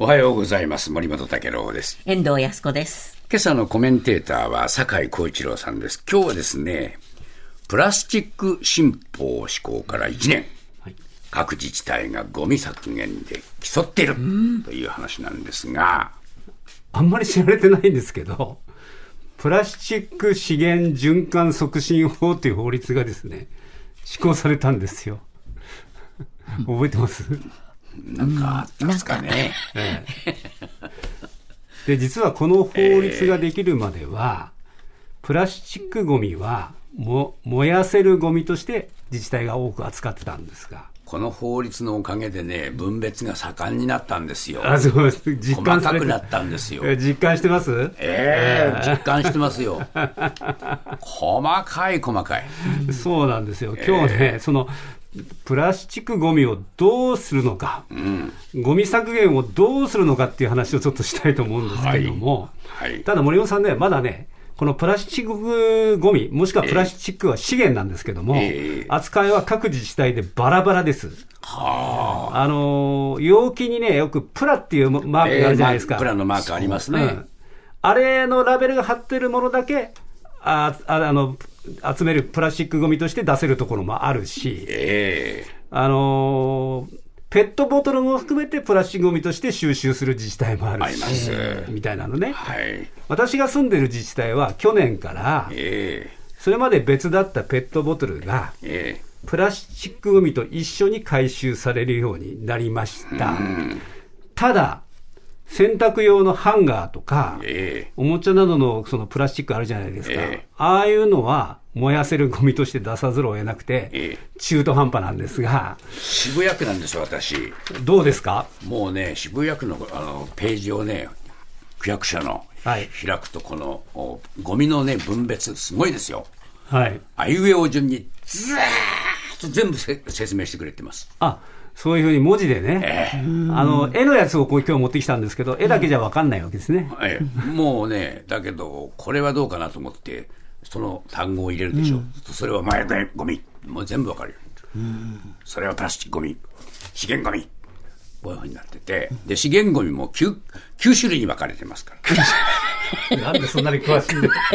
おはようございます。森本武郎です。遠藤康子です。今朝のコメンテーターは酒井光一郎さんです。今日はですね、プラスチック新法施行から1年、各自治体がゴミ削減で競っているという話なんですが、あんまり知られてないんですけど、プラスチック資源循環促進法という法律がですね、施行されたんですよ。覚えてます？なんかあったんですかね。ええで、実はこの法律ができるまでは、プラスチックごみはも燃やせるごみとして自治体が多く扱ってたんですが、この法律のおかげでね、分別が盛んになったんですよ。あそうです実細感されてかくなったんですよ。え実感してます？ええ実感してますよ。細かい細かい。そうなんですよ。今日ね、その、プラスチックごみをどうするのか、ゴミ削減をどうするのかっていう話をちょっとしたいと思うんですけども、はい。はい。ただ森本さんね、まだね、このプラスチックごみ、もしくはプラスチックは資源なんですけども、ええ。扱いは各自治体でバラバラです。はあ。のー容器にね、よくプラっていうマークがあるじゃないですか。ええまあプラのマークありますね。うん。あれのラベルが貼ってるものだけ、あああの、集めるプラスチックごみとして出せるところもあるし、ええあのーペットボトルも含めてプラスチックごみとして収集する自治体もあるし、みたいなのね。はい。私が住んでる自治体は去年から、えそれまで別だったペットボトルが、ええプラスチックごみと一緒に回収されるようになりました。ただ、洗濯用のハンガーとかえ、えおもちゃなどのそのプラスチックあるじゃないですか。ええああいうのは燃やせるゴミとして出さざるを得なくて、え中途半端なんですが、渋谷区なんです、私。どうですか？もうね、渋谷区のあのページをね、区役所の、はい開くと、このおゴミのね、分別、すごいですよ。はい。あいうえお順に、ずーっと全部せ説明してくれてます。あ、そういうふうに文字でね、あの、絵のやつをこう今日持ってきたんですけど、絵だけじゃわかんないわけですね。ええもうね、だけど、これはどうかなと思って、その単語を入れるでしょ。それは前でゴミ。もう全部わかるよ。それはプラスチックゴミ。資源ゴミ。こういうふうになってて、で、資源ゴミも 9, 9種類に分かれてますから。なんでそんなに詳しいんだ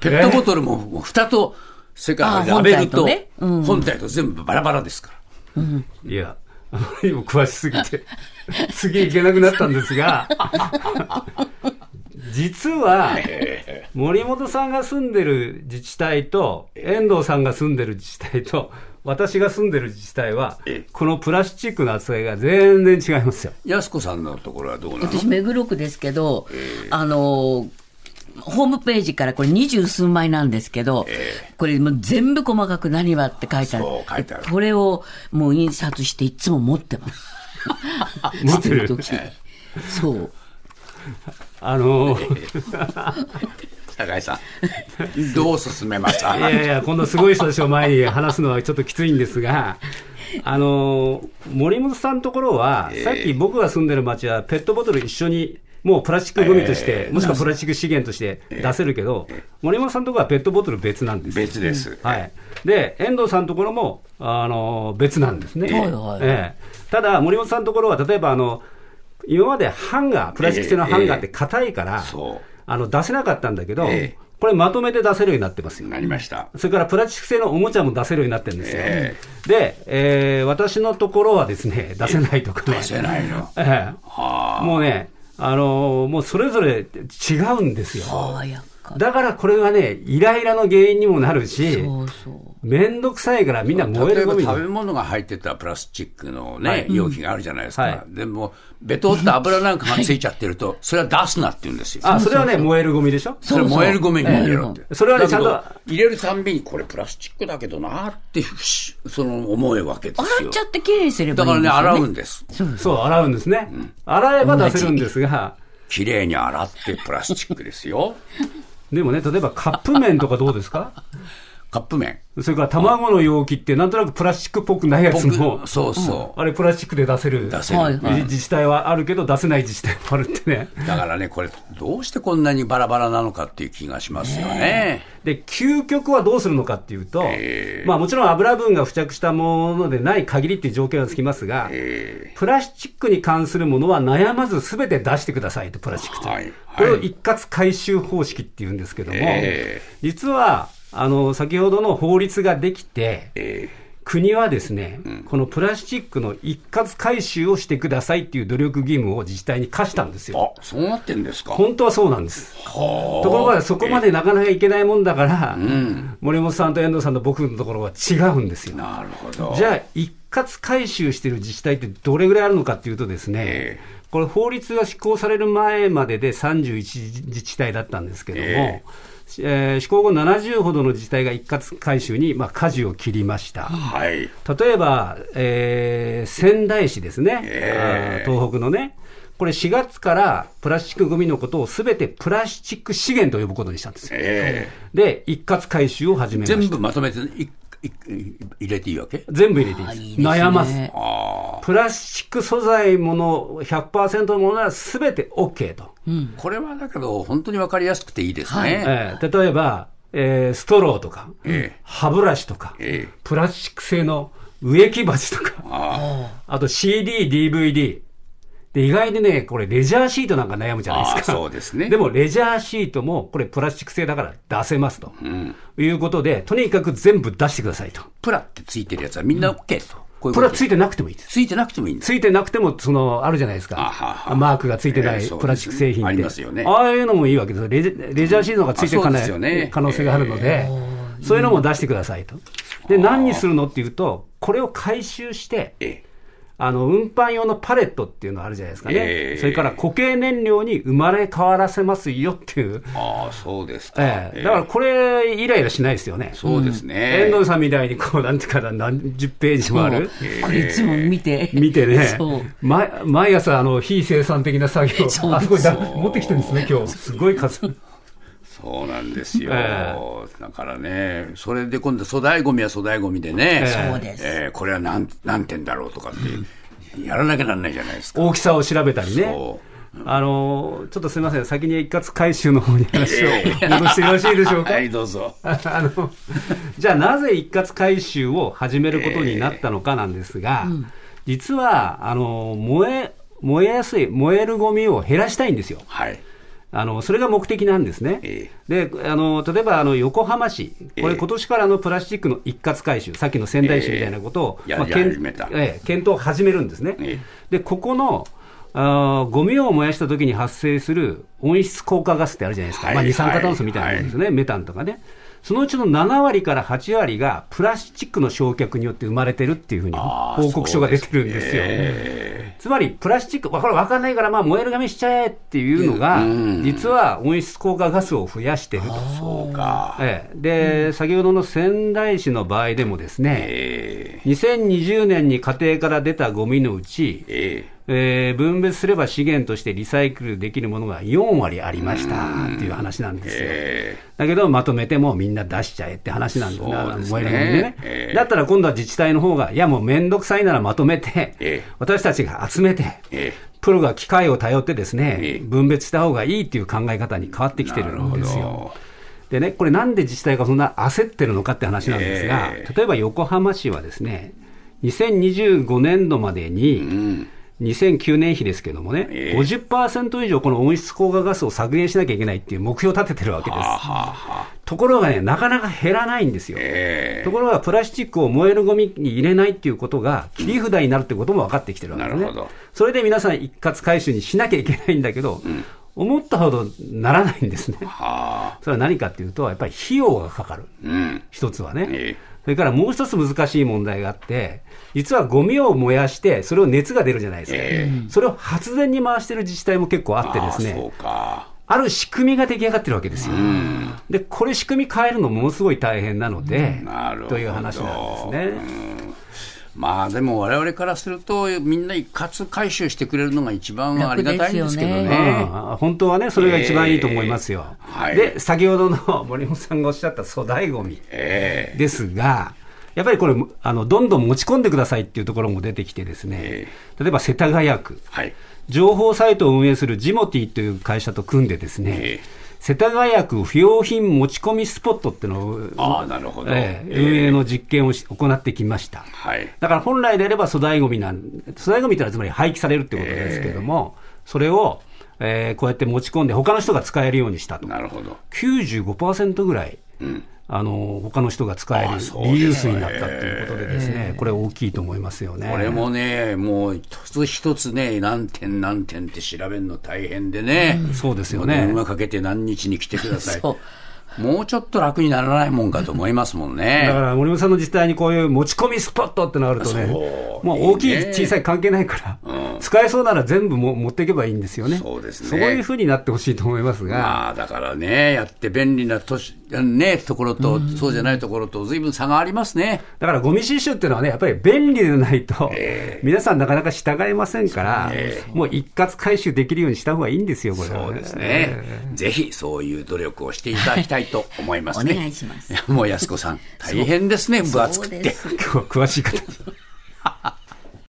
ペットボトルももう蓋と、それかラベルと本体と全部バラバラですから。いや、あまりにも詳しすぎて、次行けなくなったんですが、実は、森本さんが住んでる自治体と、遠藤さんが住んでる自治体と、私が住んでる自治体はええ、このプラスチックの扱いが全然違いますよ。安子さんのところはどうなの？私、目黒区ですけど、あの、ホームページからこれ二十数枚なんですけど、これもう全部細かく何はって書いてある。そう書いてある。これをもう印刷していつも持ってます。持ってる？捨時。そう。あの、酒井さん、どう進めますかいやいや、こんなすごい人たちを前に話すのはちょっときついんですが、あの森本さんのところは、さっき僕が住んでる町は、ペットボトル一緒に、もうプラスチックゴミとして、もしくはプラスチック資源として出せるけど、森本さんのところはペットボトル別なんです。よ別です。はい、で遠藤さんのところもあの別なんですね、はいはい。ええ。ただ、森本さんのところは、例えばあの今までハンガー、プラスチック製のハンガーって硬いから、そうあの出せなかったんだけど、ええこれ、まとめて出せるようになってますよ。なりました。それからプラスチック製のおもちゃも出せるようになってるんですよ。えで、えー私のところはですね、出せないとかね。出せないの。ええはあ。もうね、あのーもうそれぞれ違うんですよ。爽やか。だからこれはね、イライラの原因にもなるし、そうそう。めんどくさいからみんな燃えるゴミに食べ物が入ってたプラスチックのね、はい容器があるじゃないですか。はいでも、ベトって油なんかがついちゃってると、それは出すなって言うんですよ。あ、それはね、燃えるゴミでしょ？それ燃えるゴミに入れろって。それはねちゃんと入れるたんびに、これプラスチックだけどなって、ふしその思うわけですよ。洗っちゃってきれいにすればだからね、いいんですよ、ね。洗うんです。そう、洗うんですね。洗えば出せるんですが、きれいに洗ってプラスチックですよ。でもね、例えばカップ麺とかどうですか？カップ麺。それから卵の容器って、なんとなくプラスチックっぽくないやつも、僕そうそう。あれプラスチックで出せる出せる。自治体はあるけど、出せない自治体もあるってね。だからね、これ、どうしてこんなにバラバラなのかっていう気がしますよね。で、究極はどうするのかっていうと、えーまあもちろん油分が付着したものでない限りっていう条件はつきますが、えプラスチックに関するものは悩まずすべて出してくださいと、プラスチックと。はいこれを一括回収方式っていうんですけども、え実は、あの、先ほどの法律ができて、え国はですね、このプラスチックの一括回収をしてくださいっていう努力義務を自治体に課したんですーよ。あ、そうなってんですか？本当はそうなんです。はところがそこまでなかなかいけないもんだから、森本さんと遠藤さんと僕のところは違うんですよ。なるほど。じゃあ、一括回収してる自治体ってどれぐらいあるのかっていうとですね、えこれ法律が施行される前までで31自治体だったんですけども、ええー施行後70ほどの自治体が一括回収に、まあ、舵を切りました。はい。例えば、えー仙台市ですね、えあー東北のね、これ4月からプラスチックごみのことをすべてプラスチック資源と呼ぶことにしたんですよ。えで、一括回収を始めえました。全部まとめて入れていいわけ全部入れていいです。悩まず。あプラスチック素材もの100%のものはすべて OK と。あ。これはだけど、本当にわかりやすくていいですはいね。えー例えば、えーストローとか、ええ歯ブラシとか、ええプラスチック製の植木鉢とか、ああと CD、DVD。で、意外にね、これレジャーシートなんか悩むじゃないですか。そうですね でもレジャーシートもこれプラスチック製だから出せますと。あ。うん。いうことで、とにかく全部出してくださいと。プラってついてるやつはみんな OK と。こういうこれはついてなくてもいいです。ついてなくてもいい。ついてなくても、その、あるじゃないですか。あははマークがついてないプラスチック製品って。ありますよねああいうのもいいわけですレジレジャーシートがついていかなあそうですよねい可能性があるので、そういうのも出してくださいと。で、何にするのっていうと、これを回収して、ええあの、運搬用のパレットっていうのあるじゃないですかね。ええそれから固形燃料に生まれ変わらせますよっていう。ああ、そうですか。ええだからこれ、イライラしないですよね。そうですね。遠藤さんみたいに、こう、なんていうかな、何十ページもある。これいつも見て。見てね そう。毎毎朝、あの、非生産的な作業。そうあ、すごいだ、持ってきてるんですね、今日。すごい数。そうなんですよ。えだからね、それで今度粗大ゴミは粗大ゴミでね、ええそうですえーこれは何何点だろうとかって、やらなきゃなんないじゃないですか。大きさを調べたりねそ。あのーちょっとすみません、先に一括回収の方に話を戻してよろしいでしょうか？はい、どうぞ。あの、じゃあなぜ一括回収を始めることになったのかなんですが、実は、あの、燃え、燃えやすい、燃えるゴミを減らしたいんですよ。はい。あの、それが目的なんですね。えで、あの、例えば、あの、横浜市、こえ。えれ今年からあのプラスチックの一括回収、さっきの仙台市みたいなことを、ええ。やまあええ検討を始めるんですね。え。で、ここの、あーゴミを燃やした時に発生する温室効果ガスってあるじゃないですか。はいまあ、二酸化炭素みたいなものですね、メタンとかね。そのうちの7割から8割がプラスチックの焼却によって生まれてるっていうふうに報告書が出てるんですよ。えつまり、プラスチック、わこれ分かんないから、まあ、燃える紙しちゃえっていうのが、うん実は温室効果ガスを増やしてると。ーそうか。ええ、で、先ほどの仙台市の場合でもですね、え2020年に家庭から出たゴミのうちえー分別すれば資源としてリサイクルできるものが4割ありましたっていう話なんーですよ。え。だけど、まとめてもみんな出しちゃえって話なんですそうですね。燃えるゴミでね、ええ。だったら今度は自治体の方が、いやもうめんどくさいならまとめて、ええ。私たちが集めて、プロが機械を頼ってですね、ええ。分別した方がいいっていう考え方に変わってきてるんですよ。ほ。でね、これなんで自治体がそんな焦ってるのかって話なんですが、ええ。例えば横浜市はですね、2025年度までに、ーうん。2009年比ですけどもね、ええ50%以上この温室効果ガスを削減しなきゃいけないっていう目標を立ててるわけです。はあは。ところがね、なかなか減らないんですよ。えところがプラスチックを燃えるゴミに入れないっていうことが切り札になるってことも分かってきてるわけですね。なるほどそれで皆さん一括回収にしなきゃいけないんだけど、思ったほどならないんですねー。。はあ。それは何かっていうと、やっぱり費用がかかる。うん。一つはね。えそれからもう一つ難しい問題があって、実はゴミを燃やして、それを熱が出るじゃないですか。えそれを発電に回してる自治体も結構あってですねあ。ある仕組みが出来上がってるわけですよ。うん。で、これ仕組み変えるのものすごい大変なので、なるほど。という話なんですね。まあでも我々からすると、みんな一括回収してくれるのが一番ありがたいんですけど楽ですね。ああ本当はね、それが一番いいと思いますよ。えーはい。で、先ほどの森本さんがおっしゃった粗大ごみええ。ですが、やっぱりこれ、あのどんどん持ち込んでくださいっていうところも出てきてですね、え例えば世田谷区、はい。情報サイトを運営するジモティという会社と組んでですね、え世田谷区不用品持ち込みスポットっていうのを、ああ、なるほど。ええええ運営の実験をし行ってきました。はい。だから本来であれば粗大ごみなん、粗大ごみってのはつまり廃棄されるってことですけども、それを、えーこうやって持ち込んで、他の人が使えるようにしたと。なるほど。95%ぐらい、あの他の人が使えるリユースになったということでですね、これ大きいと思いますよね。これもね、もう一つ一つね、何点何点って調べるの大変でね。そうですよね電話かけて何日に来てください。もうちょっと楽にならないもんかと思いますもんだね。から森本さんの自治体にこういう持ち込みスポットってのがあるとね、そうもう大きい、小さい関係ないから、使えそうなら全部も持っていけばいいんですよね。そうですねそういうふうになってほしいと思いますが、まあだからね、やって便利な都市、ね、ところと、そうじゃないところと、ずいぶん差がありますね。だからゴミ収集っていうのはね、やっぱり便利でないと、皆さんなかなか従えませんから、もう一括回収できるようにした方がいいんですよ、これはそうですね。ぜひそういう努力をしていただきたいと思いますね。お願いしますやもう安子さん、大変ですね、分厚くて。今日は詳しい方に。